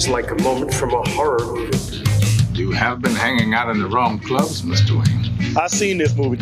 is like a moment from a horror movie. You have been hanging out in the wrong clubs, Mr. Wayne. I've seen this movie.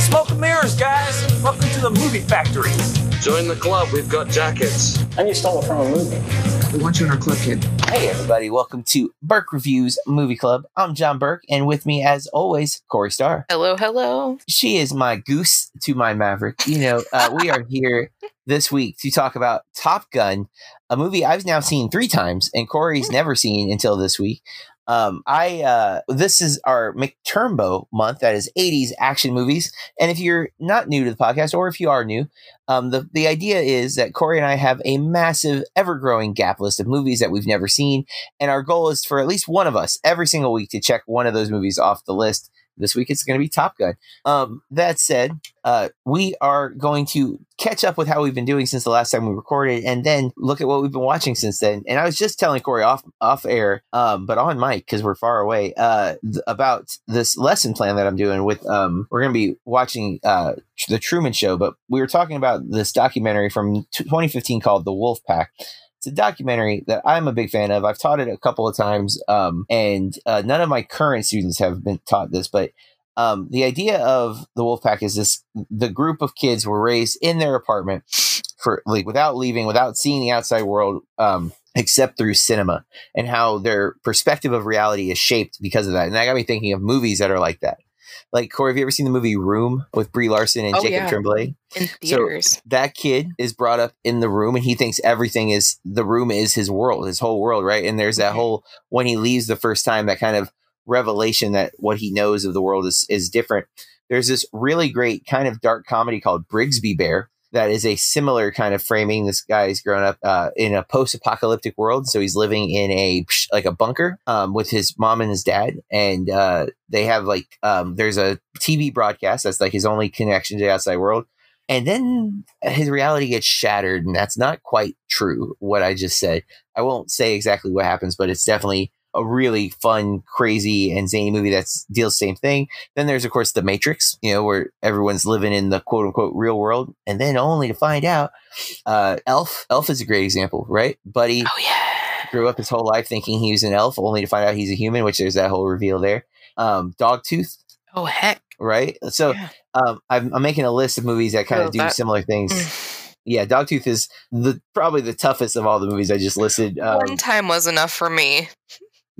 Smoke and mirrors, guys. Welcome to the movie factory. Join the club. We've got jackets. And you stole it from a movie. We want you in our club, kid. Hey, everybody. Welcome to Burke Reviews Movie Club. I'm John Burke, and with me, as always, Corey Starr. Hello, hello. She is my goose to my maverick. You know, uh, we are here this week to talk about Top Gun, a movie I've now seen three times, and Corey's never seen until this week. Um, I uh, this is our McTurnbo month. That is '80s action movies. And if you're not new to the podcast, or if you are new, um, the the idea is that Corey and I have a massive, ever growing gap list of movies that we've never seen, and our goal is for at least one of us every single week to check one of those movies off the list. This week it's going to be Top Gun. Um, that said, uh, we are going to catch up with how we've been doing since the last time we recorded, and then look at what we've been watching since then. And I was just telling Corey off off air, um, but on mic because we're far away, uh, th- about this lesson plan that I'm doing with. Um, we're going to be watching uh, the Truman Show, but we were talking about this documentary from t- 2015 called The Wolf Pack. It's a documentary that I'm a big fan of. I've taught it a couple of times, um, and uh, none of my current students have been taught this, but um, the idea of the Wolfpack is this: the group of kids were raised in their apartment for like without leaving, without seeing the outside world, um, except through cinema, and how their perspective of reality is shaped because of that. And that got me thinking of movies that are like that. Like Corey, have you ever seen the movie Room with Brie Larson and Oh, Jacob yeah. Tremblay? In theaters. that kid is brought up in the room and he thinks everything is the room is his world, his whole world, right? And there's that whole when he leaves the first time, that kind of revelation that what he knows of the world is is different. There's this really great kind of dark comedy called Brigsby Bear that is a similar kind of framing. This guy's grown up uh, in a post-apocalyptic world, so he's living in a like a bunker um, with his mom and his dad, and uh, they have like um, there's a TV broadcast that's like his only connection to the outside world. And then his reality gets shattered, and that's not quite true. What I just said, I won't say exactly what happens, but it's definitely a really fun, crazy, and zany movie that deals the same thing. Then there's of course the Matrix, you know, where everyone's living in the quote unquote real world, and then only to find out, uh, Elf. Elf is a great example, right? Buddy Oh, yeah. grew up his whole life thinking he was an elf, only to find out he's a human, which there's that whole reveal there. Um, Dogtooth, Oh, heck. right? So Yeah. um, I'm, I'm making a list of movies that kind Oh, of do that- similar things. Mm. Yeah, Dogtooth is the probably the toughest of all the movies I just listed. Um, One time was enough for me.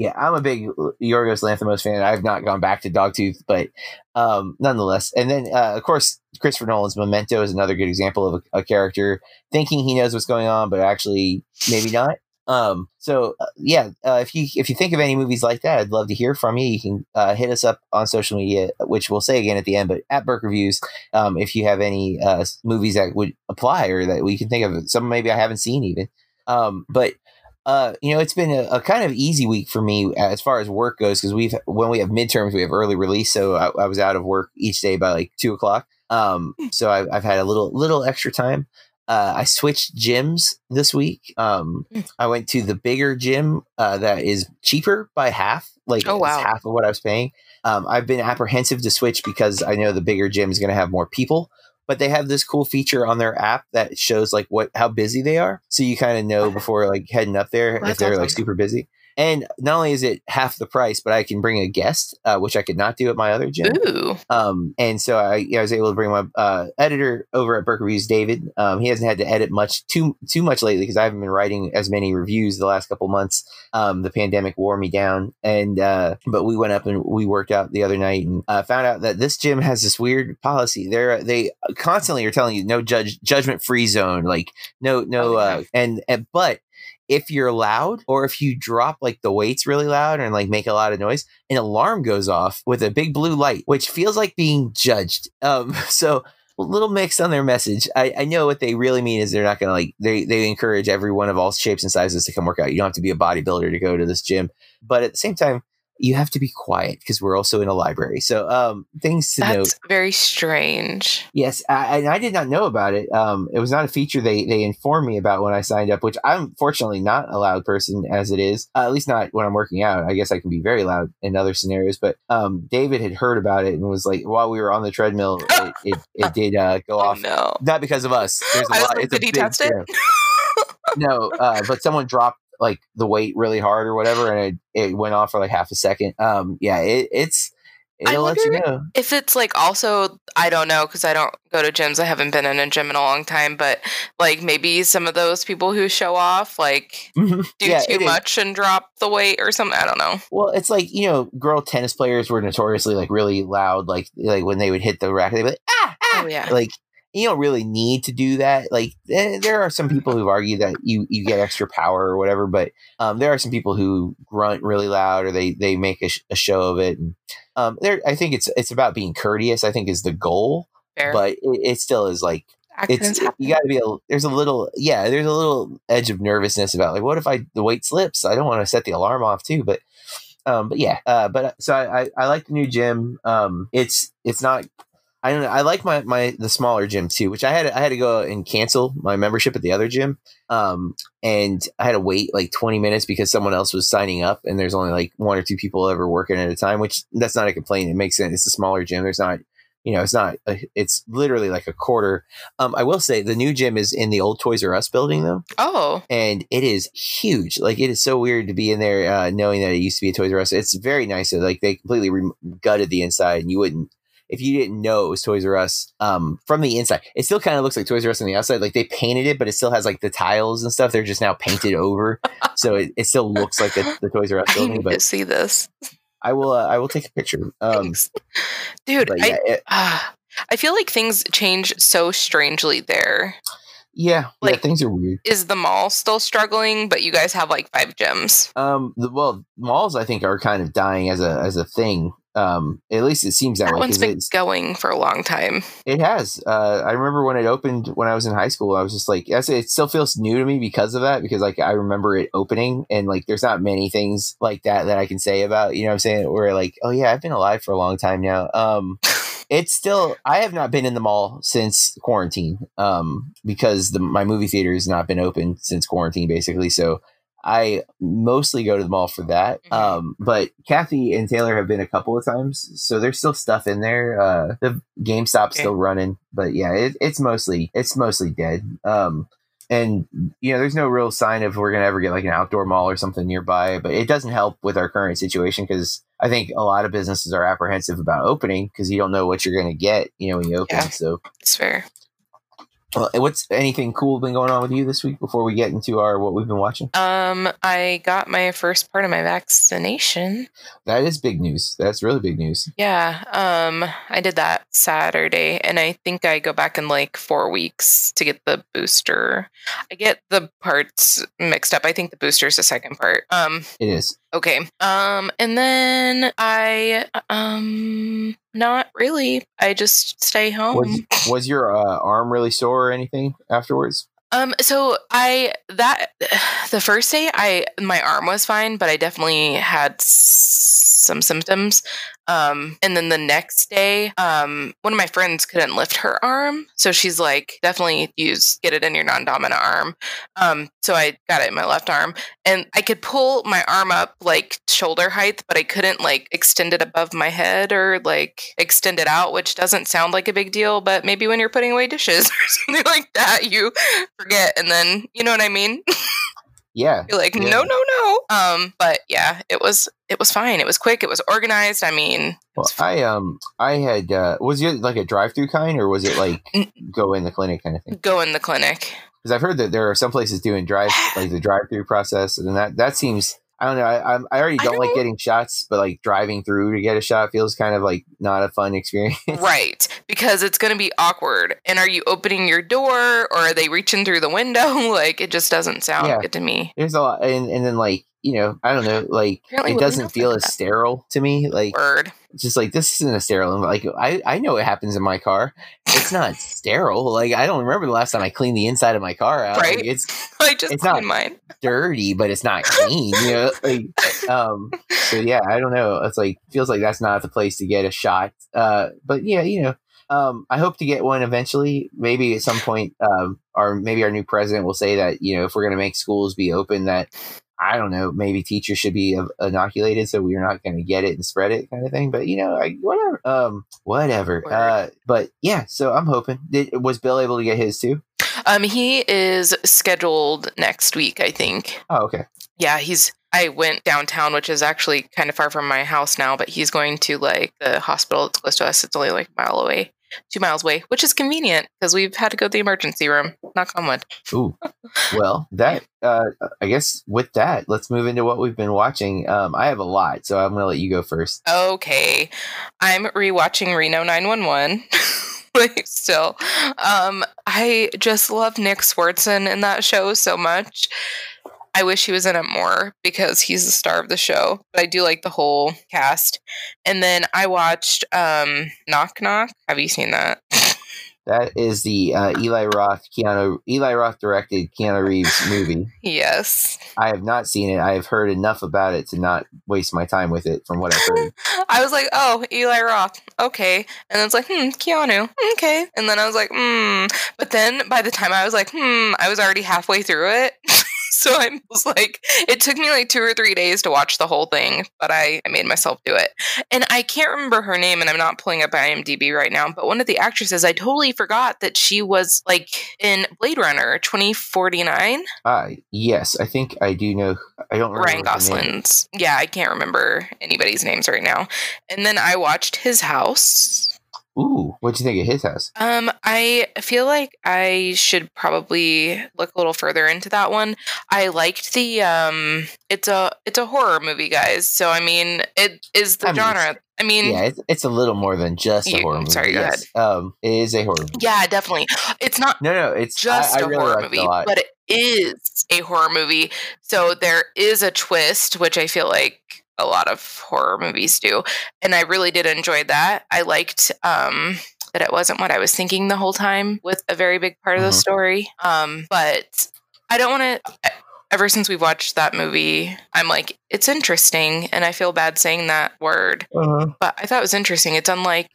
Yeah, I'm a big Yorgos Lanthimos fan. I've not gone back to Dogtooth, but um, nonetheless. And then, uh, of course, Christopher Nolan's Memento is another good example of a, a character thinking he knows what's going on, but actually maybe not. Um, so uh, yeah, uh, if you if you think of any movies like that, I'd love to hear from you. You can uh, hit us up on social media, which we'll say again at the end, but at Burke Reviews, um, if you have any uh, movies that would apply or that we can think of, some maybe I haven't seen even. Um, but uh, you know, it's been a, a kind of easy week for me as far as work goes because we've when we have midterms, we have early release, so I, I was out of work each day by like two o'clock. Um, so I've, I've had a little little extra time. Uh, I switched gyms this week. Um, Mm. I went to the bigger gym uh, that is cheaper by half, like Oh, wow. half of what I was paying. Um, I've been apprehensive to switch because I know the bigger gym is going to have more people, but they have this cool feature on their app that shows like what how busy they are, so you kind of know before like heading up there if they're like super busy. And not only is it half the price, but I can bring a guest, uh, which I could not do at my other gym. Ooh. Um, and so I, I was able to bring my uh, editor over at Burke Reviews, David. Um, he hasn't had to edit much too too much lately because I haven't been writing as many reviews the last couple months. Um, the pandemic wore me down, and uh, but we went up and we worked out the other night and uh, found out that this gym has this weird policy. They're they constantly are telling you no judge judgment free zone, like no no, Oh, uh, and, and but if you're loud or if you drop like the weights really loud and like make a lot of noise, an alarm goes off with a big blue light, which feels like being judged. Um, so a little mix on their message. I, I know what they really mean is they're not going to like they they encourage everyone of all shapes and sizes to come work out. You don't have to be a bodybuilder to go to this gym, but at the same time, you have to be quiet because we're also in a library. So um, things to note. That's very strange. Yes, I, and I did not know about it. Um, it was not a feature they they informed me about when I signed up, which I'm fortunately not a loud person as it is. Uh, at least not when I'm working out. I guess I can be very loud in other scenarios. But um, David had heard about it and was like, while we were on the treadmill, it it, it did uh, go Oh off. no. Not because of us. There's a lot. like, it's a did he test it? no, uh, but someone dropped like the weight really hard or whatever, and it, it went off for like half a second. Um, yeah, it, it's it'll let you know. If it's like also, I don't know because I don't go to gyms. I haven't been in a gym in a long time, but like maybe some of those people who show off like do Yeah, too it is. much and drop the weight or something. I don't know. Well, it's like you know, girl tennis players were notoriously like really loud, like like when they would hit the racket, they'd be like ah, ah Oh yeah. like you don't really need to do that. Like eh, there are some people who've argued that you you get extra power or whatever, but um, there are some people who grunt really loud or they they make a, sh- a show of it. And, um, there, I think it's it's about being courteous. I think is the goal, Fair. but it, it still is like Accidents it's happen. you got to be a there's a little yeah there's a little edge of nervousness about like what if I the weight slips I don't want to set the alarm off too but um but yeah uh but so I I, I like the new gym um it's it's not I don't know I like my my the smaller gym too which I had I had to go and cancel my membership at the other gym um and I had to wait like 20 minutes because someone else was signing up and there's only like one or two people ever working at a time which that's not a complaint it makes sense it's a smaller gym there's not you know it's not a, it's literally like a quarter um, I will say the new gym is in the old Toys R Us building though, oh, and it is huge. Like it is so weird to be in there, uh, knowing that it used to be a Toys R Us. It's very nice. Like they completely re- gutted the inside, and you wouldn't if you didn't know it was Toys R Us. Um, from the inside, it still kind of looks like Toys R Us on the outside. Like they painted it, but it still has like the tiles and stuff. They're just now painted over, so it, it still looks like the, the Toys R Us I building. need to But see this. I will, uh, I will take a picture. Um, Dude, but I it- ah, I feel like things change so strangely there. yeah, yeah, Like- things are weird. Is the mall still struggling, but you guys have like five gyms? Um, the, well, malls I think are kind of dying as a as a thing. Um, at least it seems that, That way one's been going for a long time. it has. Uh, I remember when it opened when I was in high school. I was just like, yes, it still feels new to me because of that. Because like I remember it opening, and like there's not many things like that that I can say about. You know, what I'm saying where like, oh yeah, I've been alive for a long time now. Um, it's still I have not been in the mall since quarantine. Um, because the my movie theater has not been open since quarantine, basically. So I mostly go to the mall for that. Mhm. Um, but Kathy and Taylor have been a couple of times, so there's still stuff in there. Uh, the GameStop's Okay. still running, but yeah, it, it's mostly it's mostly dead. Um, and you know, there's no real sign of we're gonna ever get like an outdoor mall or something nearby. But it doesn't help with our current situation because I think a lot of businesses are apprehensive about opening because you don't know what you're gonna get. You know, when you open. Yeah. So, It's fair. Uh, what's anything cool been going on with you this week before we get into our what we've been watching? Um, I got my first part of my vaccination. That is big news. That's really big news. Yeah, um, I did that Saturday, and I think I go back in like four weeks to get the booster. I get the parts mixed up. I think the booster is the second part. Um, It is. Okay. Um, and then I um, not really. I just stay home. Was was your uh, arm really sore or anything afterwards? Um, so I that the first day I my arm was fine, but I definitely had s- some symptoms. Um, and then the next day, um, one of my friends couldn't lift her arm, so she's like, definitely use get it in your non-dominant arm. Um, so I got it in my left arm, and I could pull my arm up like shoulder height, but I couldn't like extend it above my head or like extend it out, which doesn't sound like a big deal, but maybe when you're putting away dishes or something like that, you forget, and then you know what I mean. Yeah. You're like, Yeah. no, no, no. Um, but yeah, it was it was fine. It was quick. It was organized. I mean, Well. I um I had uh, was it like a drive through kind or was it like go in the clinic kind of thing? go in the clinic. Because I've heard that there are some places doing drive like the drive through process, and that that seems I don't know. I I'm- I already don't like don't- getting shots, but like driving through to get a shot feels kind of like not a fun experience. right, because it's going to be awkward. And are you opening your door or are they reaching through the window? like it just doesn't sound Yeah. good to me. There's a lot, and and then like you know I don't know like Apparently it doesn't feel like as that. sterile to me. Like Word. Just like this isn't a sterile. Like I I know what happens in my car. It's not sterile. Like I don't remember the last time I cleaned the inside of my car out. Like, Right. it's I just It's not- mine. dirty, but it's not clean. You know, like, um. So yeah, I don't know. It's like feels like that's not the place to get a shot. Uh, but yeah, you know, um, I hope to get one eventually. Maybe at some point, um, or maybe our new president will say that you know if we're going to make schools be open, that I don't know, maybe teachers should be inoculated so we're not going to get it and spread it, kind of thing. But you know, I, whatever, um, whatever. Uh, but yeah, so I'm hoping. Did, was Bill able to get his too? Um, he is scheduled next week, I think. Oh, okay. Yeah, he's. I went downtown, which is actually kind of far from my house now, but he's going to like the hospital that's close to us. It's only like a mile away, two miles away, which is convenient because we've had to go to the emergency room. Knock on wood. Ooh. Well, that uh, I guess with that, let's move into what we've been watching. Um, I have a lot, so I'm gonna let you go first. Okay, I'm rewatching Reno 911. like still, um, I just love Nick Swardson in that show so much. I wish he was in it more because he's the star of the show. But I do like the whole cast. And then I watched um, Knock Knock. Have you seen that? That is the uh, Eli Roth Keanu Eli Roth directed Keanu Reeves movie. yes. I have not seen it. I have heard enough about it to not waste my time with it. From what I've heard, I was like, oh, Eli Roth. Okay. And it's like, hmm, Keanu. Okay. And then I was like, hmm. But then by the time I was like, hmm, I was already halfway through it. so I was like, it took me like two or three days to watch the whole thing, but I, I made myself do it. And I can't remember her name, and I'm not pulling up IMDb right now, but one of the actresses, I totally forgot that she was like in Blade Runner 2049. uh, yes, I think I do know. I don't remember Ryan. Gosling's. Yeah, I can't remember anybody's names right now. And then I watched his house. Ooh, what do you think of his house? Um, I feel like I should probably look a little further into that one. I liked the um it's a it's a horror movie, guys. So I mean it is the I mean, genre. I mean Yeah, it's, it's a little more than just a You- horror movie. sorry, go yes. Um, it is a horror movie. yeah, definitely. It's not No, no, it's just I, I a really horror movie, a but it is a horror movie. So there is a twist, which I feel like a lot of horror movies do, and I really did enjoy that. I liked um, that it wasn't what I was thinking the whole time with a very big part of the Mhm. story. Um, but I don't want to. Ever since we've watched that movie, I'm like, it's interesting, and I feel bad saying that word, Uh-huh. but I thought it was interesting. It's unlike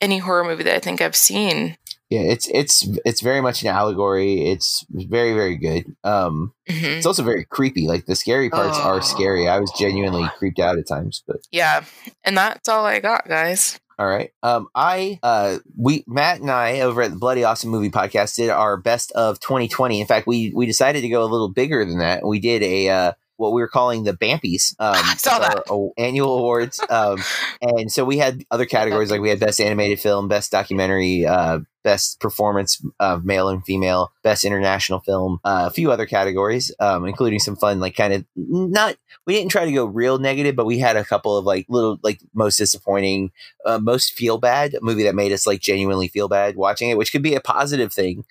any horror movie that I think I've seen. Yeah, it's it's it's very much an allegory. It's very very good. Um, Mhm. it's also very creepy. Like the scary parts Oh. are scary. I was genuinely creeped out at times, but Yeah, and that's all I got, guys. All right. Um, I, uh, we, Matt and I over at the Bloody Awesome Movie Podcast did our best of 2020. In fact, we, we decided to go a little bigger than that. We did a, uh, what we were calling the Bampies, um, I saw our that. annual awards. Um, and so we had other categories like we had best animated film, best documentary, uh, best performance of male and female, best international film, uh, a few other categories, um, including some fun, like kind of not, we didn't try to go real negative, but we had a couple of like little, like most disappointing, uh, most feel bad movie that made us like genuinely feel bad watching it, which could be a positive thing.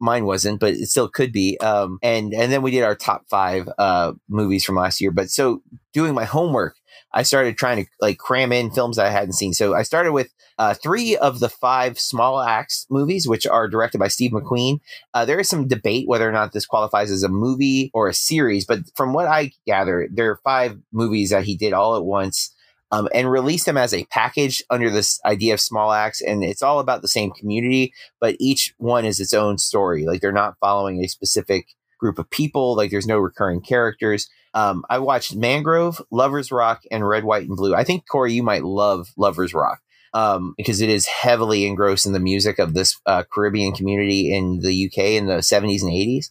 Mine wasn't, but it still could be. Um, and and then we did our top five uh, movies from last year. But so doing my homework, I started trying to like cram in films that I hadn't seen. So I started with uh, three of the five small acts movies, which are directed by Steve McQueen. Uh, there is some debate whether or not this qualifies as a movie or a series, but from what I gather, there are five movies that he did all at once um, and released them as a package under this idea of small acts. And it's all about the same community, but each one is its own story. Like they're not following a specific group of people. Like there's no recurring characters. Um, I watched Mangrove, Lovers Rock, and Red, White, and Blue. I think Corey, you might love Lovers Rock um, because it is heavily engrossed in the music of this uh, Caribbean community in the UK in the 70s and 80s,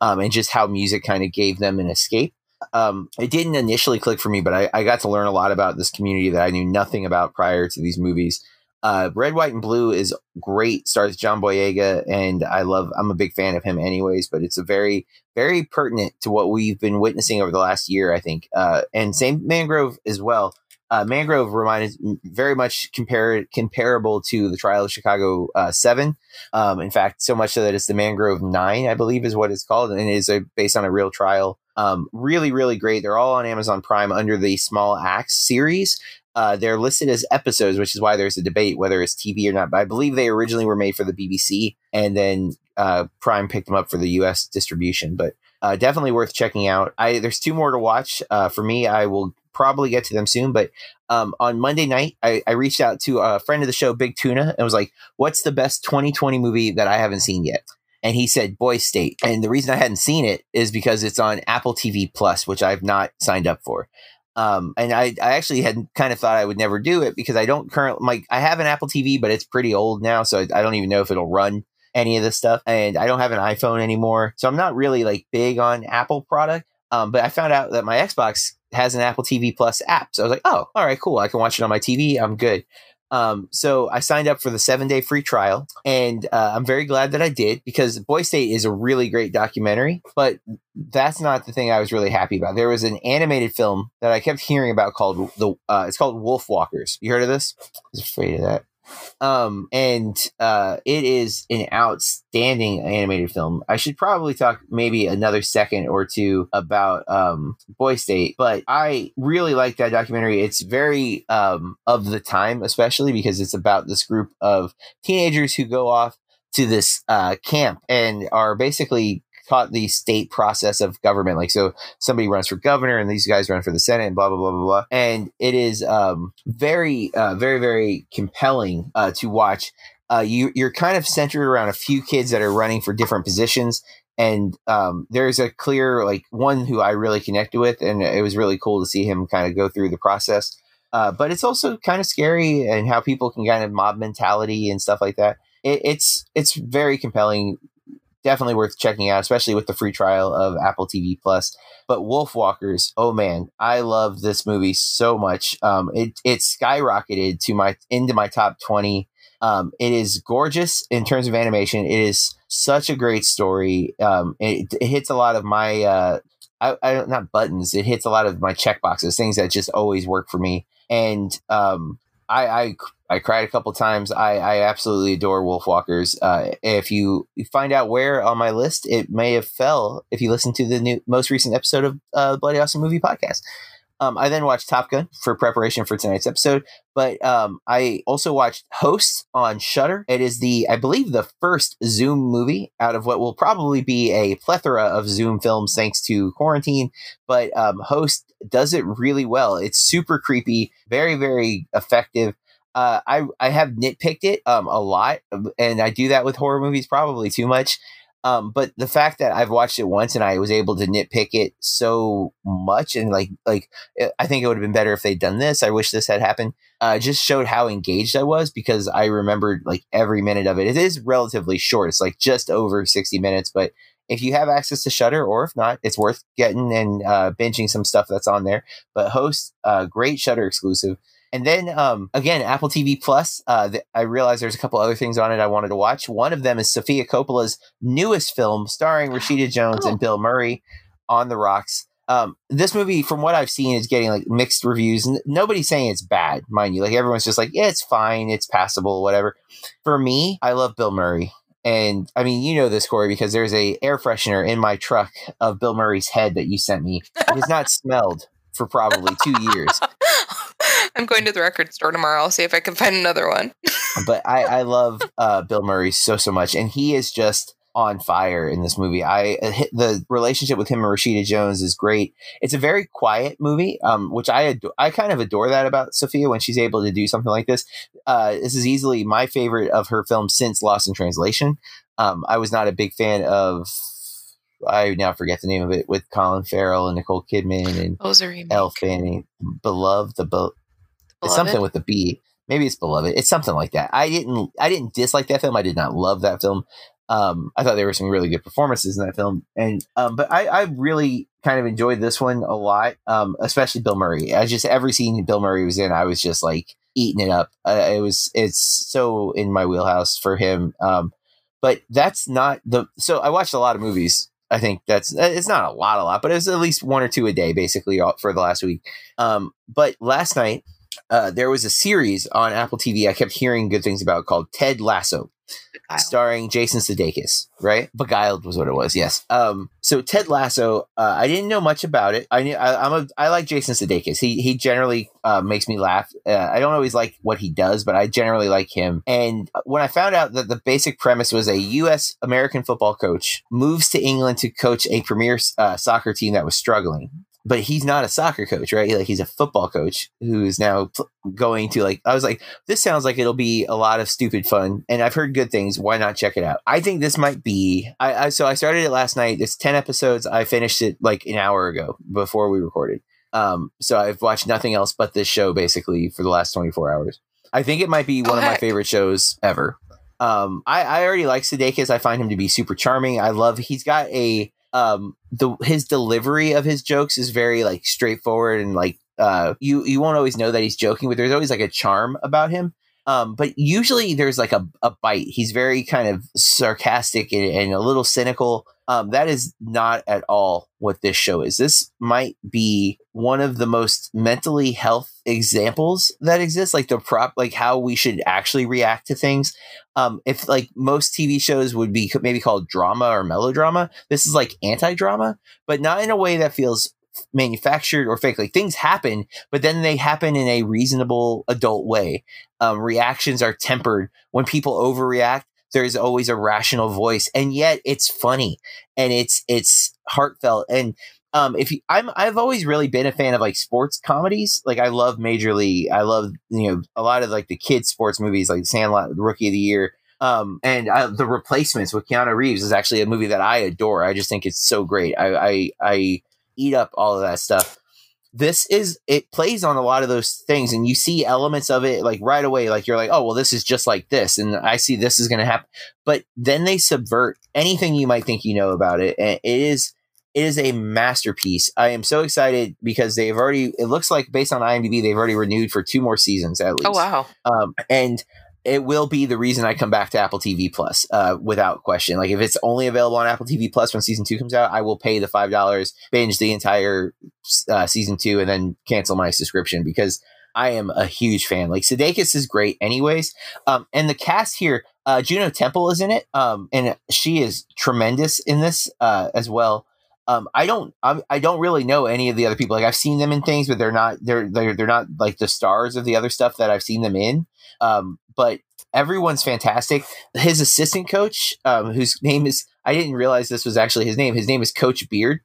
um, and just how music kind of gave them an escape. Um, it didn't initially click for me, but I, I got to learn a lot about this community that I knew nothing about prior to these movies. Uh, Red, White, and Blue is great. Stars John Boyega, and I love. I'm a big fan of him, anyways. But it's a very, very pertinent to what we've been witnessing over the last year, I think. Uh, and same Mangrove as well. Uh, Mangrove reminded very much compar- comparable to the Trial of Chicago uh, Seven. Um, in fact, so much so that it's the Mangrove Nine, I believe, is what it's called, and it is a, based on a real trial. Um, really, really great. They're all on Amazon Prime under the Small Acts series. Uh, they're listed as episodes, which is why there's a debate whether it's TV or not. But I believe they originally were made for the BBC, and then uh, Prime picked them up for the US distribution. But uh, definitely worth checking out. I there's two more to watch. Uh, for me, I will probably get to them soon. But um, on Monday night, I, I reached out to a friend of the show, Big Tuna, and was like, "What's the best 2020 movie that I haven't seen yet?" And he said Boy State. And the reason I hadn't seen it is because it's on Apple TV Plus, which I've not signed up for. Um, and I, I actually had kind of thought I would never do it because I don't currently like I have an Apple TV, but it's pretty old now, so I, I don't even know if it'll run any of this stuff, and I don't have an iPhone anymore, so I'm not really like big on Apple product. Um, but I found out that my Xbox has an Apple TV Plus app, so I was like, oh, all right, cool. I can watch it on my TV. I'm good. Um, so I signed up for the seven day free trial, and uh, I'm very glad that I did because Boy State is a really great documentary. But that's not the thing I was really happy about. There was an animated film that I kept hearing about called the. Uh, it's called Wolf Walkers. You heard of this? I was afraid of that. Um, and uh, it is an outstanding animated film. I should probably talk maybe another second or two about um, Boy State, but I really like that documentary. It's very um, of the time, especially because it's about this group of teenagers who go off to this uh, camp and are basically taught the state process of government. Like, so somebody runs for governor and these guys run for the Senate and blah, blah, blah, blah, blah. And it is um, very, uh, very, very compelling uh, to watch. Uh, you, you're kind of centered around a few kids that are running for different positions. And um, there's a clear, like, one who I really connected with. And it was really cool to see him kind of go through the process. Uh, but it's also kind of scary and how people can kind of mob mentality and stuff like that. It, it's it's very compelling definitely worth checking out, especially with the free trial of Apple TV Plus. But Wolf Walkers, oh man, I love this movie so much. Um, it it skyrocketed to my into my top twenty. Um, it is gorgeous in terms of animation. It is such a great story. Um, it, it hits a lot of my uh, I, I not buttons. It hits a lot of my check boxes, things that just always work for me. And um, I, I I cried a couple times. I, I absolutely adore Wolfwalkers. Uh, if you, find out where on my list, it may have fell if you listen to the new most recent episode of uh, Bloody Awesome Movie Podcast. Um, I then watched Top Gun for preparation for tonight's episode, but um, I also watched Host on Shudder. It is the, I believe, the first Zoom movie out of what will probably be a plethora of Zoom films thanks to quarantine. But um, Host does it really well. It's super creepy, very, very effective uh, I I have nitpicked it um, a lot, and I do that with horror movies probably too much. Um, but the fact that I've watched it once and I was able to nitpick it so much, and like like eh, I think it would have been better if they'd done this. I wish this had happened. Uh, just showed how engaged I was because I remembered like every minute of it. It is relatively short; it's like just over sixty minutes, but if you have access to Shudder or if not, it's worth getting and uh, binging some stuff that's on there. But Host, uh, great Shudder exclusive. And then um, again, Apple TV Plus. Uh, th- I realized there's a couple other things on it I wanted to watch. One of them is Sofia Coppola's newest film, starring Rashida Jones oh. and Bill Murray, On the Rocks. Um, this movie, from what I've seen, is getting like mixed reviews. N- nobody's saying it's bad, mind you. Like everyone's just like, yeah, it's fine, it's passable, whatever. For me, I love Bill Murray. And I mean, you know this, Corey, because there's a air freshener in my truck of Bill Murray's head that you sent me. It has not smelled for probably two years. I'm going to the record store tomorrow. I'll see if I can find another one. but I, I love uh, Bill Murray so so much, and he is just on fire in this movie. I uh, the relationship with him and Rashida Jones is great. It's a very quiet movie, um, which I adore, I kind of adore that about Sofia when she's able to do something like this. Uh, this is easily my favorite of her films since Lost in Translation. Um, I was not a big fan of I now forget the name of it with Colin Farrell and Nicole Kidman and oh, Elle Fanning. Beloved, the Be- it's something with the B. Maybe it's Beloved. It's something like that. I didn't. I didn't dislike that film. I did not love that film. Um, I thought there were some really good performances in that film, and um, but I, I really kind of enjoyed this one a lot, um, especially Bill Murray. I just every scene Bill Murray was in, I was just like eating it up. Uh, it was it's so in my wheelhouse for him. Um, but that's not the. So I watched a lot of movies I think that's uh, it's not a lot, a lot, but it was at least one or two a day, basically, for the last week. Um, but last night, uh, there was a series on Apple TV I kept hearing good things about called Ted Lasso. Beguiled. starring Jason Sudeikis, right? Beguiled was what it was. Yes. Um. So Ted Lasso, uh, I didn't know much about it. I knew I, am a I like Jason Sudeikis. He he generally uh, makes me laugh. Uh, I don't always like what he does, but I generally like him. And when I found out that the basic premise was a U.S. American football coach moves to England to coach a premier uh, soccer team that was struggling, but he's not a soccer coach, right? Like he's a football coach who is now going to like. I was like, this sounds like it'll be a lot of stupid fun, and I've heard good things. Why not check it out? I think this might be. I, I so I started it last night. It's ten episodes. I finished it like an hour ago before we recorded. Um, so I've watched nothing else but this show basically for the last twenty four hours. I think it might be one oh, of my favorite shows ever. Um, I, I already like Sudeikis. I find him to be super charming. I love he's got a um the his delivery of his jokes is very like straightforward and like uh you you won't always know that he's joking, but there's always like a charm about him. Um, but usually there's like a, a bite. He's very kind of sarcastic and, and a little cynical. Um, that is not at all what this show is. This might be one of the most mentally health examples that exists, like the prop, like how we should actually react to things. Um, if like most TV shows would be maybe called drama or melodrama, this is like anti-drama, but not in a way that feels manufactured or fake. Like things happen, but then they happen in a reasonable adult way. Um, reactions are tempered. When people overreact, there's always a rational voice, and yet it's funny and it's it's heartfelt. And um, if you, I'm, I've always really been a fan of like sports comedies. Like I love Major League. I love you know a lot of like the kids sports movies, like Sandlot, Rookie of the Year. Um, and uh, the replacements with Keanu Reeves is actually a movie that I adore. I just think it's so great. I, I, I eat up all of that stuff. This is it plays on a lot of those things, and you see elements of it like right away. Like you're like, oh well, this is just like this, and I see this is going to happen. But then they subvert anything you might think you know about it, and it is it is a masterpiece. I am so excited because they've already. It looks like based on IMDb, they've already renewed for two more seasons at least. Oh wow! Um, and it will be the reason I come back to Apple TV Plus, uh, without question. Like if it's only available on Apple TV Plus when season two comes out, I will pay the five dollars, binge the entire uh, season two, and then cancel my subscription because I am a huge fan. Like Sudeikis is great, anyways. Um, and the cast here, uh, Juno Temple is in it, um, and she is tremendous in this uh, as well. Um, I don't, I'm, I don't really know any of the other people. Like I've seen them in things, but they're not, they're, they're, they're not like the stars of the other stuff that I've seen them in. Um, but everyone's fantastic. His assistant coach, um, whose name is I didn't realize this was actually his name. His name is Coach Beard.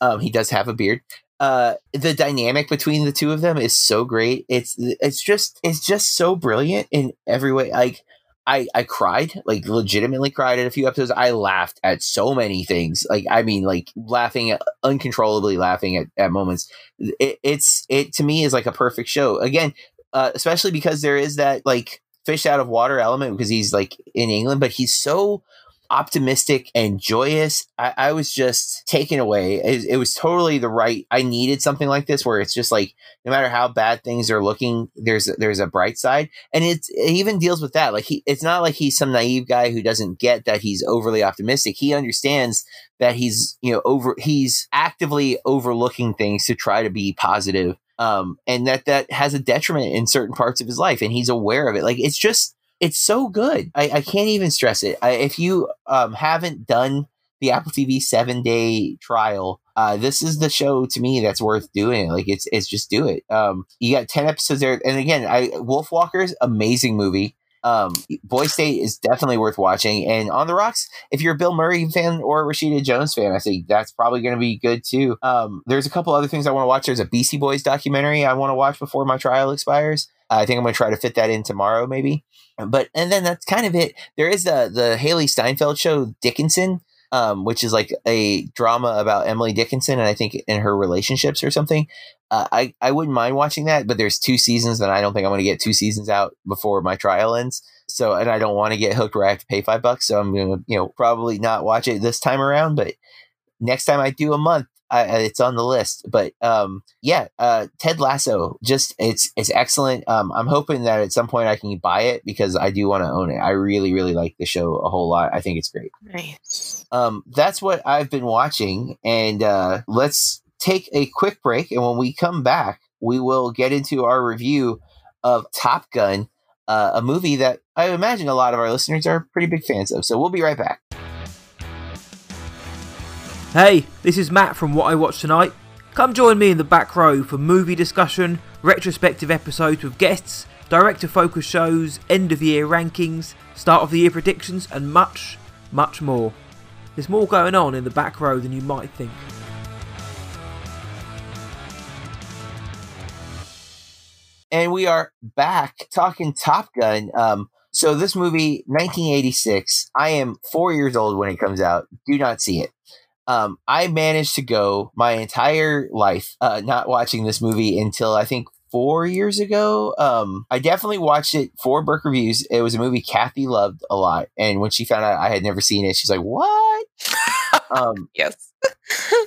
Um, he does have a beard. Uh, the dynamic between the two of them is so great. It's it's just it's just so brilliant in every way. Like I I cried, like legitimately cried at a few episodes. I laughed at so many things. Like I mean, like laughing uncontrollably, laughing at, at moments. It, it's it to me is like a perfect show. Again, uh, especially because there is that like fish out of water element because he's like in England, but he's so optimistic and joyous. I, I was just taken away. It, it, was totally the right. I needed something like this where it's just like no matter how bad things are looking, there's there's a bright side, and it's, it even deals with that. Like he, it's not like he's some naive guy who doesn't get that he's overly optimistic. He understands that he's you know over he's actively overlooking things to try to be positive um, and that that has a detriment in certain parts of his life, and he's aware of it. Like it's just it's so good. I, I can't even stress it. I, if you um, haven't done the Apple TV seven day trial, uh, this is the show to me that's worth doing. Like it's it's just do it. Um, you got ten episodes there, and again, I Wolf Walker's amazing movie. Um, Boy State is definitely worth watching. And On the Rocks, if you're a Bill Murray fan or Rashida Jones fan, I think that's probably going to be good too. Um, there's a couple other things I want to watch. There's a Beastie Boys documentary I want to watch before my trial expires. I think I'm going to try to fit that in tomorrow, maybe. But and then that's kind of it. There is the the Hailee Steinfeld show Dickinson, um, which is like a drama about Emily Dickinson and I think in her relationships or something. Uh, I I wouldn't mind watching that, but there's two seasons, and I don't think I'm going to get two seasons out before my trial ends. So, and I don't want to get hooked where I have to pay five bucks. So I'm going to, you know, probably not watch it this time around. But next time I do a month, It's on the list. But um, yeah, uh, Ted Lasso, just it's it's excellent. Um, I'm hoping that at some point I can buy it because I do want to own it. I really really like the show a whole lot. I think it's great. Nice. Um, that's what I've been watching, and uh, let's take a quick break, and when we come back, we will get into our review of Top Gun, uh, a movie that I imagine a lot of our listeners are pretty big fans of. So we'll be right back. Hey, this is Matt from What I Watched Tonight. Come join me in the back row for movie discussion, retrospective episodes with guests, director focus shows, end of year rankings, start of the year predictions, and much, much more. There's more going on in the back row than you might think. and we are back talking Top Gun. Um, so this movie, 1986. I am four years old when it comes out. Do not see it. Um, I managed to go my entire life uh, not watching this movie until I think four years ago. Um, I definitely watched it for Burke reviews. It was a movie Kathy loved a lot, and when she found out I had never seen it, she's like, "What?" um, Yes.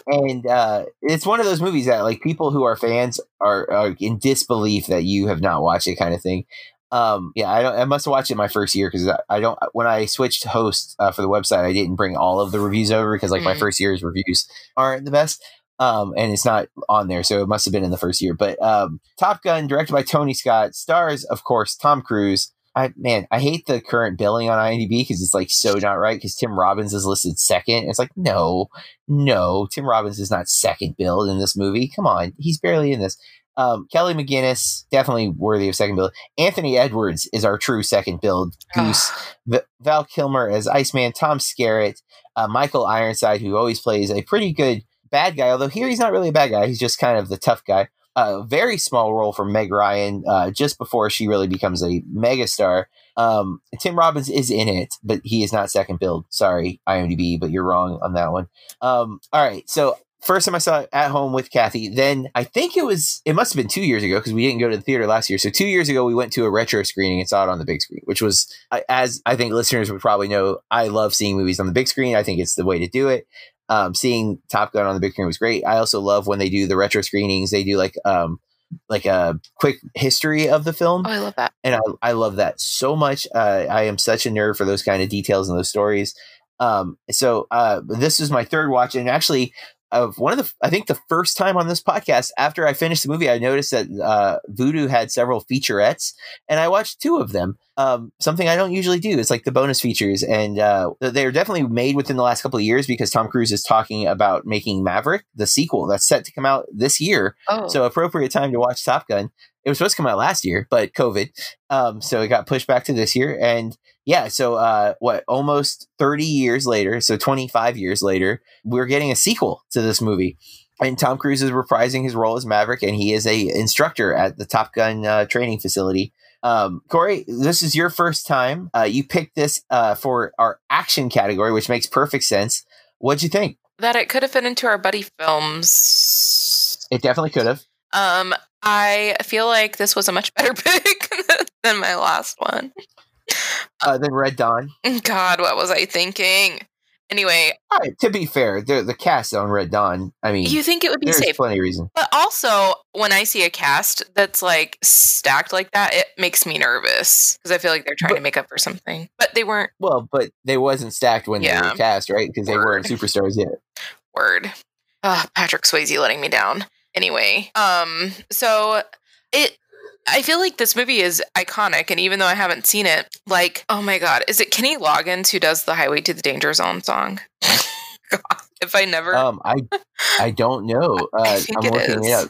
and uh, it's one of those movies that like people who are fans are, are in disbelief that you have not watched it, kind of thing. Um, yeah, I don't. I must have watched it my first year because I, I don't. When I switched host uh, for the website, I didn't bring all of the reviews over because like my Mhm. first year's reviews aren't the best. Um, and it's not on there, so it must have been in the first year. But um, Top Gun, directed by Tony Scott, stars of course Tom Cruise. I man, I hate the current billing on IMDb because it's like so not right. Because Tim Robbins is listed second. It's like no, no, Tim Robbins is not second billed in this movie. Come on, he's barely in this. Um, Kelly McGillis definitely worthy of second billed. Anthony Edwards is our true second billed. Goose. V- Val Kilmer as Iceman. Tom Skerritt. Uh, Michael Ironside, who always plays a pretty good bad guy. Although here he's not really a bad guy. He's just kind of the tough guy. A very small role for Meg Ryan uh, just before she really becomes a megastar. Um, Tim Robbins is in it, but he is not second billed. Sorry, IMDb, but you're wrong on that one. Um, all right, so first time I saw it at home with Kathy. Then I think it was it must have been two years ago because we didn't go to the theater last year. So two years ago we went to a retro screening and saw it on the big screen, which was as I think listeners would probably know. I love seeing movies on the big screen. I think it's the way to do it. Um, seeing Top Gun on the big screen was great. I also love when they do the retro screenings. They do like um like a quick history of the film Oh, I love that. and I, I love that so much. Uh, I am such a nerd for those kind of details and those stories. Um, so uh, this is my third watch, and actually, of one of the I think the first time on this podcast after I finished the movie, I noticed that uh, Vudu had several featurettes, and I watched two of them. Um, something I don't usually do. It's like the bonus features, and uh, they're definitely made within the last couple of years because Tom Cruise is talking about making Maverick, the sequel that's set to come out this year. Oh, So appropriate time to watch Top Gun. It was supposed to come out last year, but COVID. Um, so it got pushed back to this year. And yeah, so uh, what? Almost thirty years later, so twenty five years later, we're getting a sequel to this movie. And Tom Cruise is reprising his role as Maverick, and he is a instructor at the Top Gun uh, training facility. Um, Corey, this is your first time. Uh, you picked this uh, for our action category, which makes perfect sense. What'd you think? that it could have fit into our buddy films. It definitely could have. Um, I feel like this was a much better pick than my last one. Uh, then Red Dawn. God, what was I thinking? Anyway, right, to be fair, the the cast on Red Dawn. I mean, you think it would be there's safe. plenty of reason. But also, when I see a cast that's like stacked like that, it makes me nervous because I feel like they're trying to make up for something. But they weren't. Well, but they wasn't stacked when they were cast, right? Because they weren't superstars yet. Word. Ah, Patrick Swayze letting me down. Anyway, um, so it. I feel like this movie is iconic, and even though I haven't seen it, like, oh my god, is it Kenny Loggins who does the "Highway to the Danger Zone" song? god, if I never, Um, I I don't know. Uh, I think I'm it looking it is. up.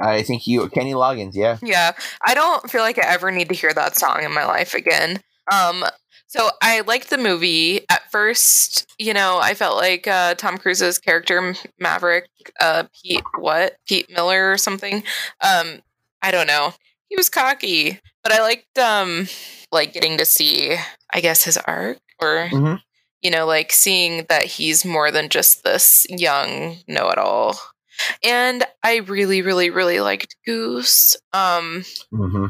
I think you Kenny Loggins. Yeah. Yeah, I don't feel like I ever need to hear that song in my life again. Um, so I liked the movie at first. You know, I felt like uh, Tom Cruise's character Maverick, uh, Pete, what Pete Miller or something. Um, I don't know. He was cocky, but I liked um, like getting to see, I guess, his arc or. Mhm. You know, like seeing that he's more than just this young know it all. And I really, really, really liked Goose. Um, hmm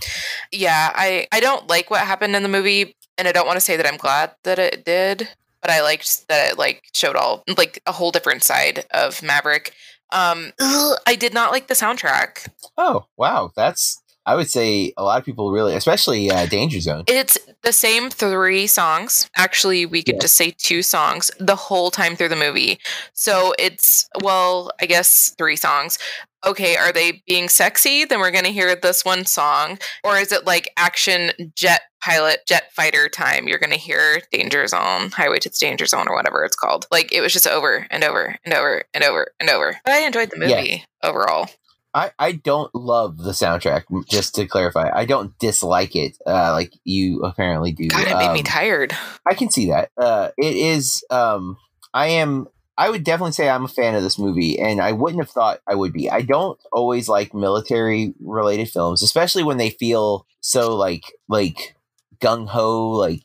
yeah, I I don't like what happened in the movie, and I don't want to say that I'm glad that it did, but I liked that it like showed all like a whole different side of Maverick. Um, ugh, I did not like the soundtrack. Oh wow, that's I would say a lot of people really, especially uh, Danger Zone. It's the same three songs. Actually, we could Yeah. just say two songs the whole time through the movie. So it's, well, I guess three songs. Okay, are they being sexy? Then we're going to hear this one song. Or is it like action jet pilot, jet fighter time? You're going to hear Danger Zone, Highway to the Danger Zone, or whatever it's called. Like it was just over and over and over and over and over. But I enjoyed the Yeah. movie overall. I, I don't love the soundtrack. Just to clarify, I don't dislike it uh, like you apparently do. God, it made me Um, tired. I can see that. Uh, it is. Um, I am. I would definitely say I'm a fan of this movie, and I wouldn't have thought I would be. I don't always like military related films, especially when they feel so like like gung ho, like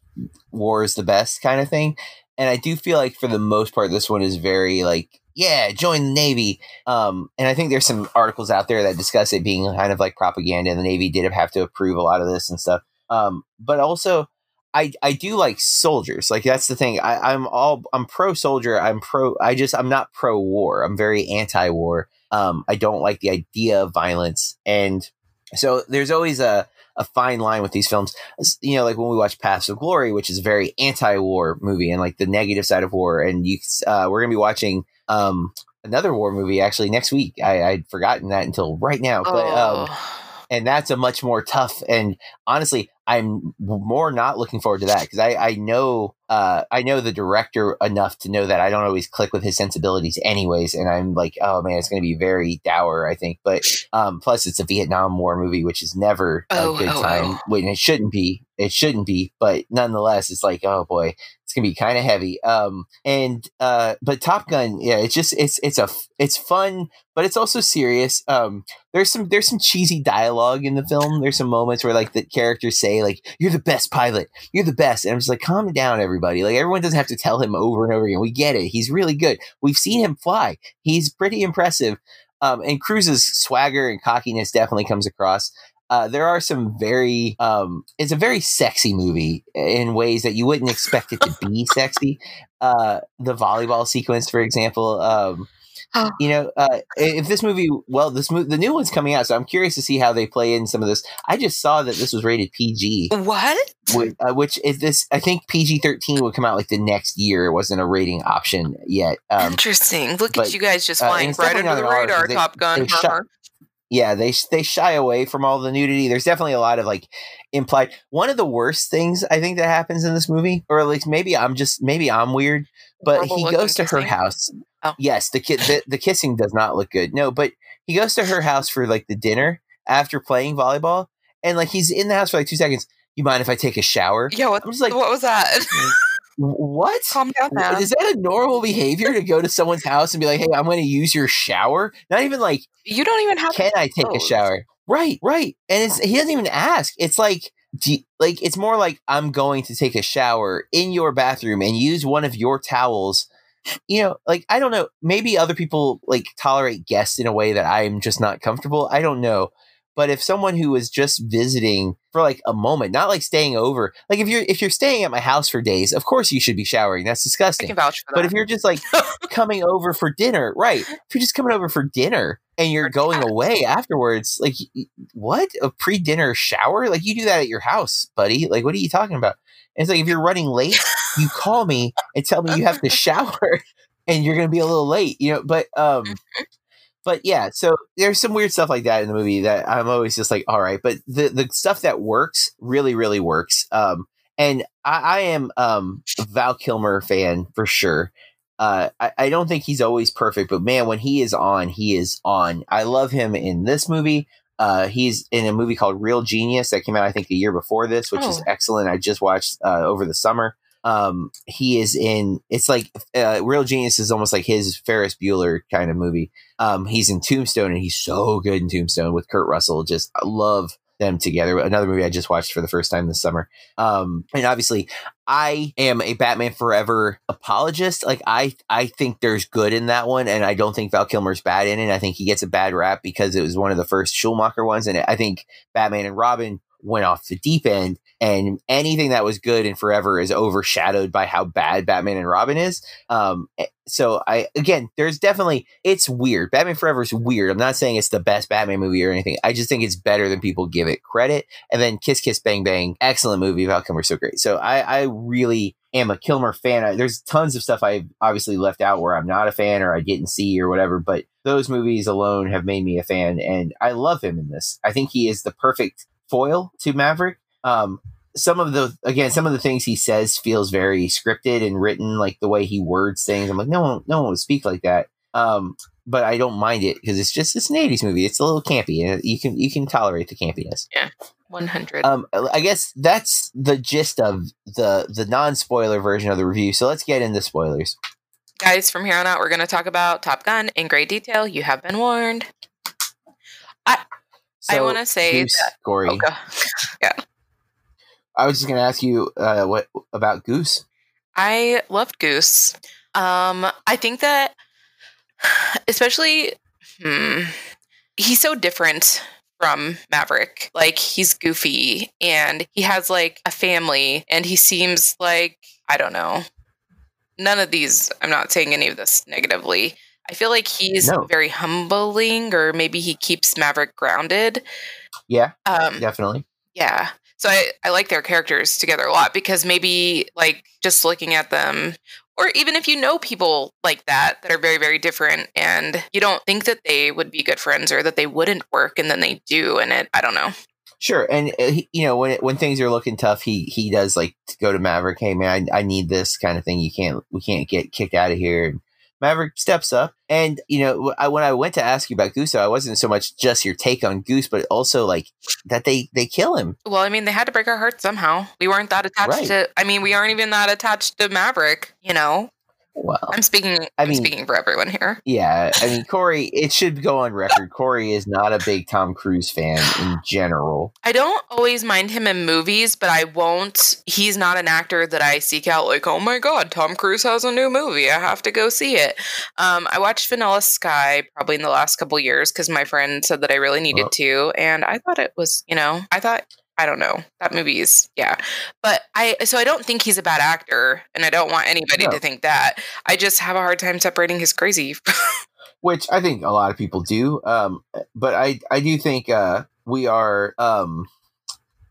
war is the best kind of thing. And I do feel like for the most part, this one is very like yeah, join the Navy. Um, and I think there's some articles out there that discuss it being kind of like propaganda, and the Navy did have to approve a lot of this and stuff. Um, but also, I I do like soldiers. Like that's the thing. I, I'm all I'm pro soldier. I'm pro. I just I'm not pro war. I'm very anti war. Um, I don't like the idea of violence, and so there's always a a fine line with these films. You know, like when we watch Paths of Glory, which is a very anti-war movie and like the negative side of war, and you uh, we're gonna be watching um, another war movie actually next week. I, I'd forgotten that until right now, but um, Oh. And that's a much more tough and honestly i'm more not looking forward to that because I, I know uh, i know the director enough to know that i don't always click with his sensibilities anyways and i'm like oh man it's going to be very dour i think but um, plus it's a vietnam war movie which is never Oh, a good oh, time oh. when it shouldn't be it shouldn't be but nonetheless it's like oh boy it's gonna be kind of heavy um and uh but top gun yeah it's just it's it's a it's fun but it's also serious um there's some there's some cheesy dialogue in the film. There's some moments where like the characters say like you're the best pilot, you're the best, and I'm just like calm down, everybody. Like everyone doesn't have to tell him over and over again. We get it. He's really good. We've seen him fly. He's pretty impressive. Um, and Cruise's swagger and cockiness definitely comes across. Uh, there are some very um, it's a very sexy movie in ways that you wouldn't expect it to be sexy. Uh, the volleyball sequence, for example. Um, you know, uh, if this movie, well, this movie, the new one's coming out, so I'm curious to see how they play in some of this. I just saw that this was rated PG, What? which, uh, which is this. I think PG 13 would come out like the next year. It wasn't a rating option yet. Um, Interesting. Look but, at you guys just uh, flying it's right under the radar. an R, they- Top Gun. they yeah, they they shy away from all the nudity. There's definitely a lot of like implied. One of the worst things I think that happens in this movie, or at least maybe I'm just maybe I'm weird, but he goes to her kissing? house. Oh. Yes, the kid the, the kissing does not look good. No, but he goes to her house for like the dinner after playing volleyball, and like he's in the house for like two seconds. You mind if I take a shower? yeah, what, I'm just like, what was that? Mm. What? Calm down, man. Is that a normal behavior to go to someone's house and be like, "Hey, I'm going to use your shower"? Not even like You don't even have can I take a shower? Right, right. And it's he doesn't even ask. It's like you- like it's more like I'm going to take a shower in your bathroom and use one of your towels. You know, like I don't know, maybe other people like tolerate guests in a way that I'm just not comfortable. I don't know. But if someone who is just visiting for like a moment, not like staying over, like if you're if you're staying at my house for days, of course you should be showering. That's disgusting. can vouch for that. But if you're just like coming over for dinner, right? If you're just coming over for dinner and you're going away afterwards, like what? A pre-dinner shower? Like you do that at your house, buddy. Like what are you talking about? And it's like if you're running late, you call me and tell me you have to shower and you're going to be a little late, you know, but um but yeah, so there's some weird stuff like that in the movie that I'm always just like, all right, but the the stuff that works really, really works. Um, and I, I am um a Val Kilmer fan for sure. Uh, I, I don't think he's always perfect, but man, when he is on, he is on. I love him in this movie. Uh, he's in a movie called Real Genius that came out, I think, the year before this, which is Oh. excellent. I just watched uh, over the summer. Um, he is in. It's like uh, Real Genius is almost like his Ferris Bueller kind of movie. Um, he's in Tombstone, and he's so good in Tombstone with Kurt Russell. Just I love them together. Another movie I just watched for the first time this summer. Um, and obviously, I am a Batman Forever apologist. Like I, I think there's good in that one, and I don't think Val Kilmer's bad in it. I think he gets a bad rap because it was one of the first Schumacher ones, and I think Batman and Robin went off the deep end, and anything that was good in Forever is overshadowed by how bad Batman and Robin is. Um, eh, so I again, there's definitely it's weird. Batman Forever is weird. I'm not saying it's the best Batman movie or anything. I just think it's better than people give it credit. And then Kiss Kiss Bang Bang, excellent movie. Val Kilmer's so great. So I, I really am a Kilmer fan. I, there's tons of stuff I obviously left out where I'm not a fan or I didn't see or whatever, but those movies alone have made me a fan, and I love him in this. I think he is the perfect foil to Maverick. Um, some of the again, some of the things he says feels very scripted and written, like the way he words things. I'm like, no one, no one would speak like that. Um, but I don't mind it because it's just it's an '80s movie. It's a little campy, and you can you can tolerate the campiness. Yeah, One hundred. Um, I guess that's the gist of the the non spoiler version of the review. So let's get into spoilers. Guys, from here on out, we're going to talk about Top Gun in great detail. You have been warned. I So, want to say that. Corey. Oh, God. I was just going to ask you uh, what about Goose. I loved Goose. Um, I think that especially hmm, he's so different from Maverick. Like he's goofy and he has like a family and he seems like I don't know. None of these I'm not saying any of this negatively. I feel like he's No. very humbling or maybe he keeps Maverick grounded. Yeah, Um definitely. yeah. So I, I like their characters together a lot because maybe like just looking at them or even if you know people like that that are very very different and you don't think that they would be good friends or that they wouldn't work and then they do and it I don't know. Sure, and uh, he, you know when it, when things are looking tough, he he does like to go to Maverick. Hey man, I, I need this kind of thing. You can't we can't get kicked out of here. And Maverick steps up, and you know I, when I went to ask you about Goose, I wasn't so much just your take on Goose, but also like that they they kill him. Well, I mean they had to break our hearts somehow. We weren't that attached Right. to I mean we aren't even that attached to Maverick, you know. Well, I'm speaking I I'm speaking for everyone here. yeah, I mean Corey, it should go on record. Corey is not a big Tom Cruise fan in general. I don't always mind him in movies, but I won't. He's not an actor that I seek out. Like, oh my god, Tom Cruise has a new movie. I have to go see it. Um, I watched Vanilla Sky probably in the last couple years because my friend said that I really needed Oh. to, and I thought it was, you know, I thought. I don't know. That movie is yeah. But I so I don't think he's a bad actor and I don't want anybody No. to think that. I just have a hard time separating his crazy. which I think a lot of people do. Um, but I I do think uh, we are. Um,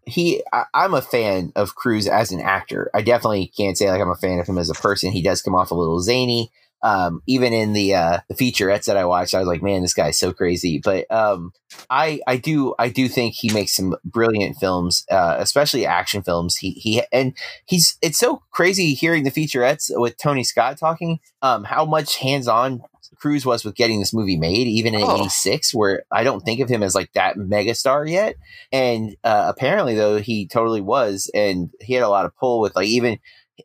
he I, I'm a fan of Cruise as an actor. I definitely can't say like I'm a fan of him as a person. He does come off a little zany. Um, even in the uh, the featurettes that I watched, I was like, man, this guy's so crazy. But um, I I do I do think he makes some brilliant films, uh, especially action films. He he and he's it's so crazy hearing the featurettes with Tony Scott talking. Um, how much hands on Cruise was with getting this movie made, even in Oh. '86, where I don't think of him as like that megastar yet. And uh, apparently, though, he totally was, and he had a lot of pull with like even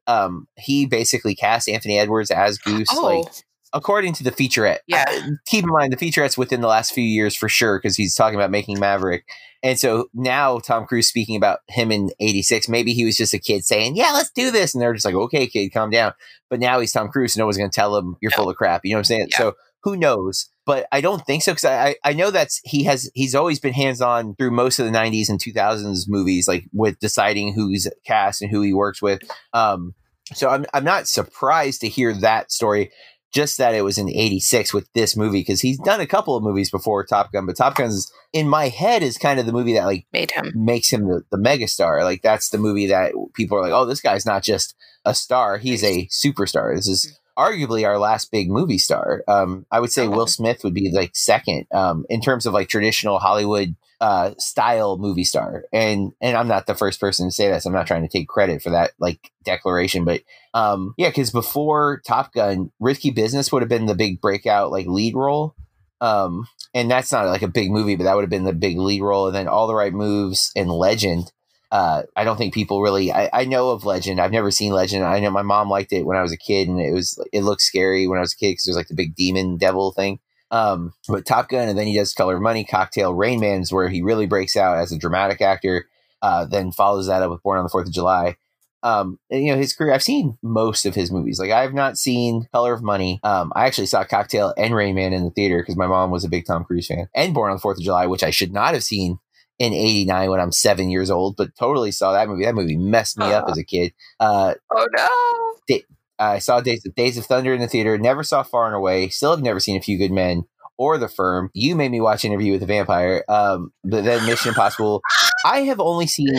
um, he basically cast Anthony Edwards as Goose. oh, Like according to the featurette, Yeah. uh, keep in mind the featurette's within the last few years for sure because he's talking about making Maverick. And so now Tom Cruise speaking about him in '86, maybe he was just a kid saying, "Yeah, let's do this," and they're just like, "Okay, kid, calm down." But now he's Tom Cruise, and no one's going to tell him you're No. full of crap. You know what I'm saying? Yeah. So who knows? But I don't think so because I, I know that's he has he's always been hands on through most of the '90s and 2000s movies, like with deciding who's cast and who he works with. Um, so I'm I'm not surprised to hear that story. Just that it was in '86 with this movie because he's done a couple of movies before Top Gun, but Top Gun's in my head is kind of the movie that like made him. makes him the, the megastar. Like that's the movie that people are like, oh, this guy's not just a star; he's a superstar. This is arguably our last big movie star. Um, I would say. Will Smith would be like second um, in terms of like traditional Hollywood uh, style movie star. And and I'm not the first person to say this. I'm not trying to take credit for that like declaration, but um, yeah, because before Top Gun, Risky Business would have been the big breakout like lead role. Um, and that's not like a big movie, but that would have been the big lead role. And then All the Right Moves and Legend. Uh, I don't think people really. I, I know of Legend. I've never seen Legend. I know my mom liked it when I was a kid, and it was it looked scary when I was a kid because there's like the big demon devil thing. Um, but Top Gun, and then he does Color of Money, Cocktail, Rain Man's where he really breaks out as a dramatic actor. Uh, then follows that up with Born on the Fourth of July. Um, and, you know his career. I've seen most of his movies. Like I have not seen Color of Money. Um, I actually saw Cocktail and Rain Man in the theater because my mom was a big Tom Cruise fan, and Born on the Fourth of July, which I should not have seen in '89 when I'm seven years old, but totally saw that movie. That movie messed me up Uh. as a kid. Uh, Oh no. I saw Days of, Days of Thunder in the theater. Never saw Far and Away. Still have never seen A Few Good Men or The Firm. You made me watch Interview with the Vampire. Um, but then Mission Impossible. I have only seen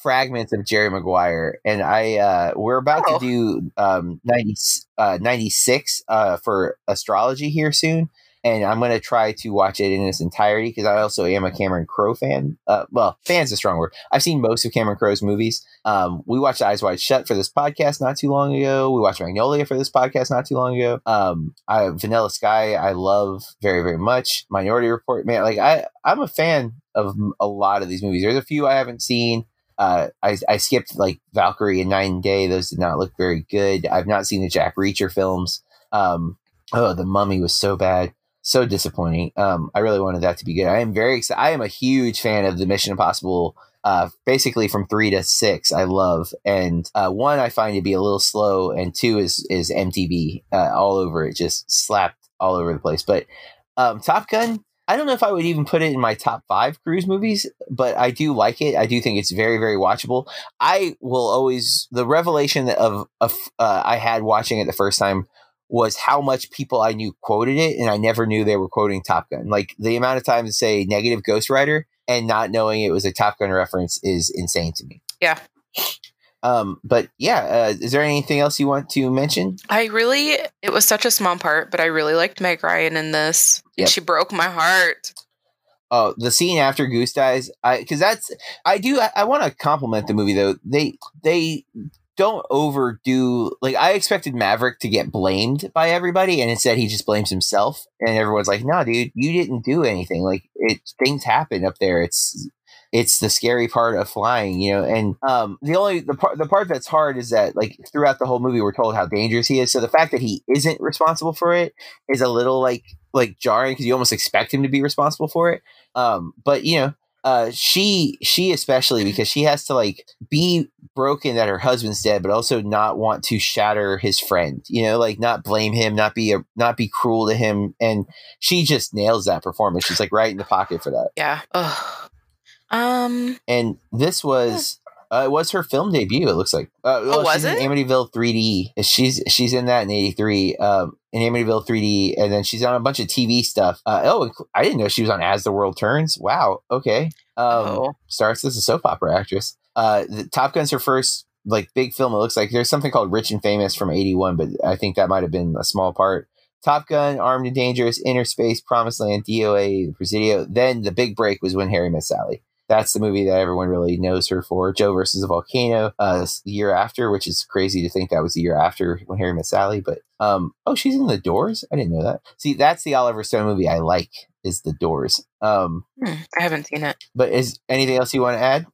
fragments of Jerry Maguire, and I uh, we're about Oh. to do um, 90, uh, 96 uh, for astrology here soon. And I'm going to try to watch it in its entirety because I also am a Cameron Crowe fan. Uh, well, fan's a strong word. I've seen most of Cameron Crowe's movies. Um, we watched Eyes Wide Shut for this podcast not too long ago. We watched Magnolia for this podcast not too long ago. Um, I, Vanilla Sky, I love very, very much. Minority Report, man, like I, I'm a fan of a lot of these movies. There's a few I haven't seen. Uh, I, I skipped like Valkyrie and Nine Day. Those did not look very good. I've not seen the Jack Reacher films. Um, oh, The Mummy was so bad so disappointing. Um, I really wanted that to be good. I am very excited. I am a huge fan of the Mission Impossible. Uh, basically from three to six, I love, and uh, one I find to be a little slow, and two is is MTV uh, all over it, just slapped all over the place. But um, Top Gun, I don't know if I would even put it in my top five Cruise movies, but I do like it. I do think it's very, very watchable. I will always the revelation of, of uh, I had watching it the first time was how much people I knew quoted it, and I never knew they were quoting Top Gun. Like the amount of times to say negative Ghost Rider and not knowing it was a Top Gun reference is insane to me. Yeah. Um, but yeah, uh, is there anything else you want to mention? I really, it was such a small part, but I really liked Meg Ryan in this. Yep. She broke my heart. Oh, the scene after Goose dies, I because that's I do I, I want to compliment the movie though. They they don't overdo like I expected Maverick to get blamed by everybody, and instead he just blames himself, and everyone's like, "No, dude, you didn't do anything. Like it, things happen up there. It's it's the scary part of flying, you know. And um, the only the part the part that's hard is that like throughout the whole movie, we're told how dangerous he is. So the fact that he isn't responsible for it is a little like like jarring because you almost expect him to be responsible for it. Um, but you know, uh, she she especially because she has to like be broken that her husband's dead, but also not want to shatter his friend. You know, like not blame him, not be a not be cruel to him, and she just nails that performance. She's like right in the pocket for that. Yeah. Ugh. Um. And this was. Uh, it was her film debut. It looks like. Uh, well, Oh, was she's in it? Amityville 3D. She's she's in that in '83. Um, in Amityville 3D, and then she's on a bunch of TV stuff. Uh, oh, I didn't know she was on As the World Turns. Wow. Okay. Um, Oh. starts as a soap opera actress. Uh, the Top Gun's her first like big film. It looks like there's something called Rich and Famous from '81, but I think that might have been a small part. Top Gun, Armed and Dangerous, Innerspace, Promised Land, DOA, Presidio. Then the big break was when Harry Met Sally. That's the movie that everyone really knows her for. Joe versus the Volcano, uh, the year after, which is crazy to think that was the year after when Harry Met Sally. But um, oh, she's in The Doors. I didn't know that. See, that's the Oliver Stone movie I like is The Doors. Um, hmm, I haven't seen it. but is anything else you want to add?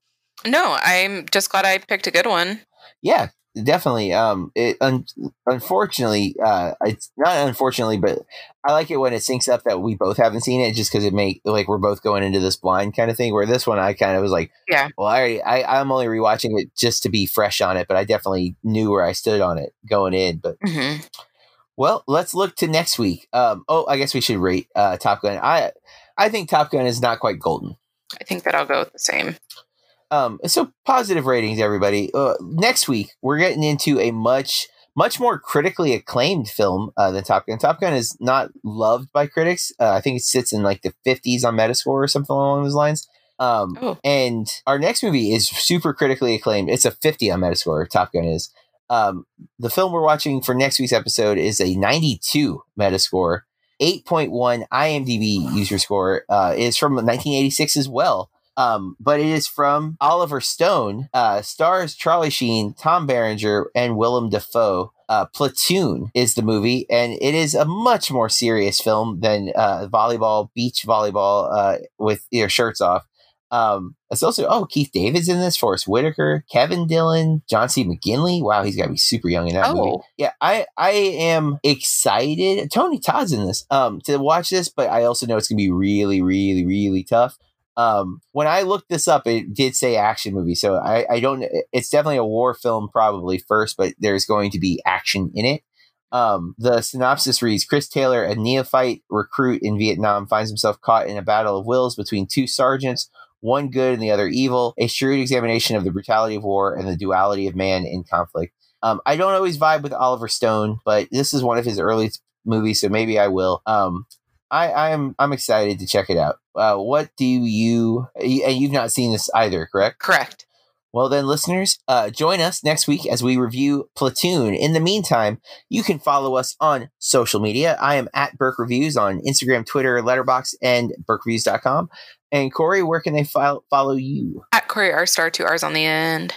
No, I'm just glad I picked a good one. Yeah, definitely. Um, it un- unfortunately, uh, it's not unfortunately, but I like it when it syncs up that we both haven't seen it, just because it make like we're both going into this blind kind of thing. Where this one, I kind of was like, Yeah. well, I, already- I I'm only rewatching it just to be fresh on it, but I definitely knew where I stood on it going in. But mm-hmm. well, let's look to next week. Um, oh, I guess we should rate uh, Top Gun. I I think Top Gun is not quite golden. I think that I'll go with the same. Um, so positive ratings, everybody. Uh, next week we're getting into a much much more critically acclaimed film uh, than Top Gun. Top Gun is not loved by critics. Uh, I think it sits in like the 50s on Metascore or something along those lines. Um, Oh. And our next movie is super critically acclaimed. It's a 50 on Metascore. Top Gun is. Um, the film we're watching for next week's episode is a 92 Metascore, 8.1 IMDb user score. Uh, is from 1986 as well. Um, but it is from Oliver Stone, uh, stars Charlie Sheen, Tom Berenger, and Willem Dafoe. Uh, Platoon is the movie, and it is a much more serious film than uh, volleyball, beach volleyball, uh, with your shirts off. Um, it's also oh Keith David's in this, Forest Whitaker, Kevin Dillon, John C. McGinley. Wow, he's got to be super young in that movie. Oh. Yeah, I I am excited. Tony Todd's in this um to watch this, but I also know it's gonna be really, really, really tough. Um, when I looked this up, it did say action movie, so I I don't. It's definitely a war film, probably first, but there's going to be action in it. Um, the synopsis reads Chris Taylor, a neophyte recruit in Vietnam, finds himself caught in a battle of wills between two sergeants, one good and the other evil, a shrewd examination of the brutality of war and the duality of man in conflict. Um, I don't always vibe with Oliver Stone, but this is one of his early movies, so maybe I will. Um, I, I'm I'm excited to check it out. Uh, what do you? And you've not seen this either, correct? Correct. Well, then, listeners, uh, join us next week as we review Platoon. In the meantime, you can follow us on social media. I am at Burke Reviews on Instagram, Twitter, Letterboxd, and BurkeReviews.com. And Corey, where can they file, follow you? At Corey R Star, two R's on the end.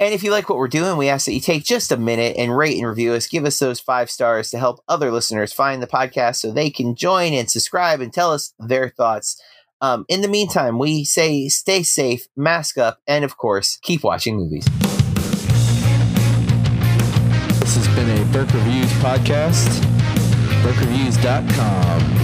And if you like what we're doing, we ask that you take just a minute and rate and review us. Give us those five stars to help other listeners find the podcast so they can join and subscribe and tell us their thoughts. Um, in the meantime, we say stay safe, mask up, and of course, keep watching movies. This has been a Burke Reviews podcast. BurkeReviews.com.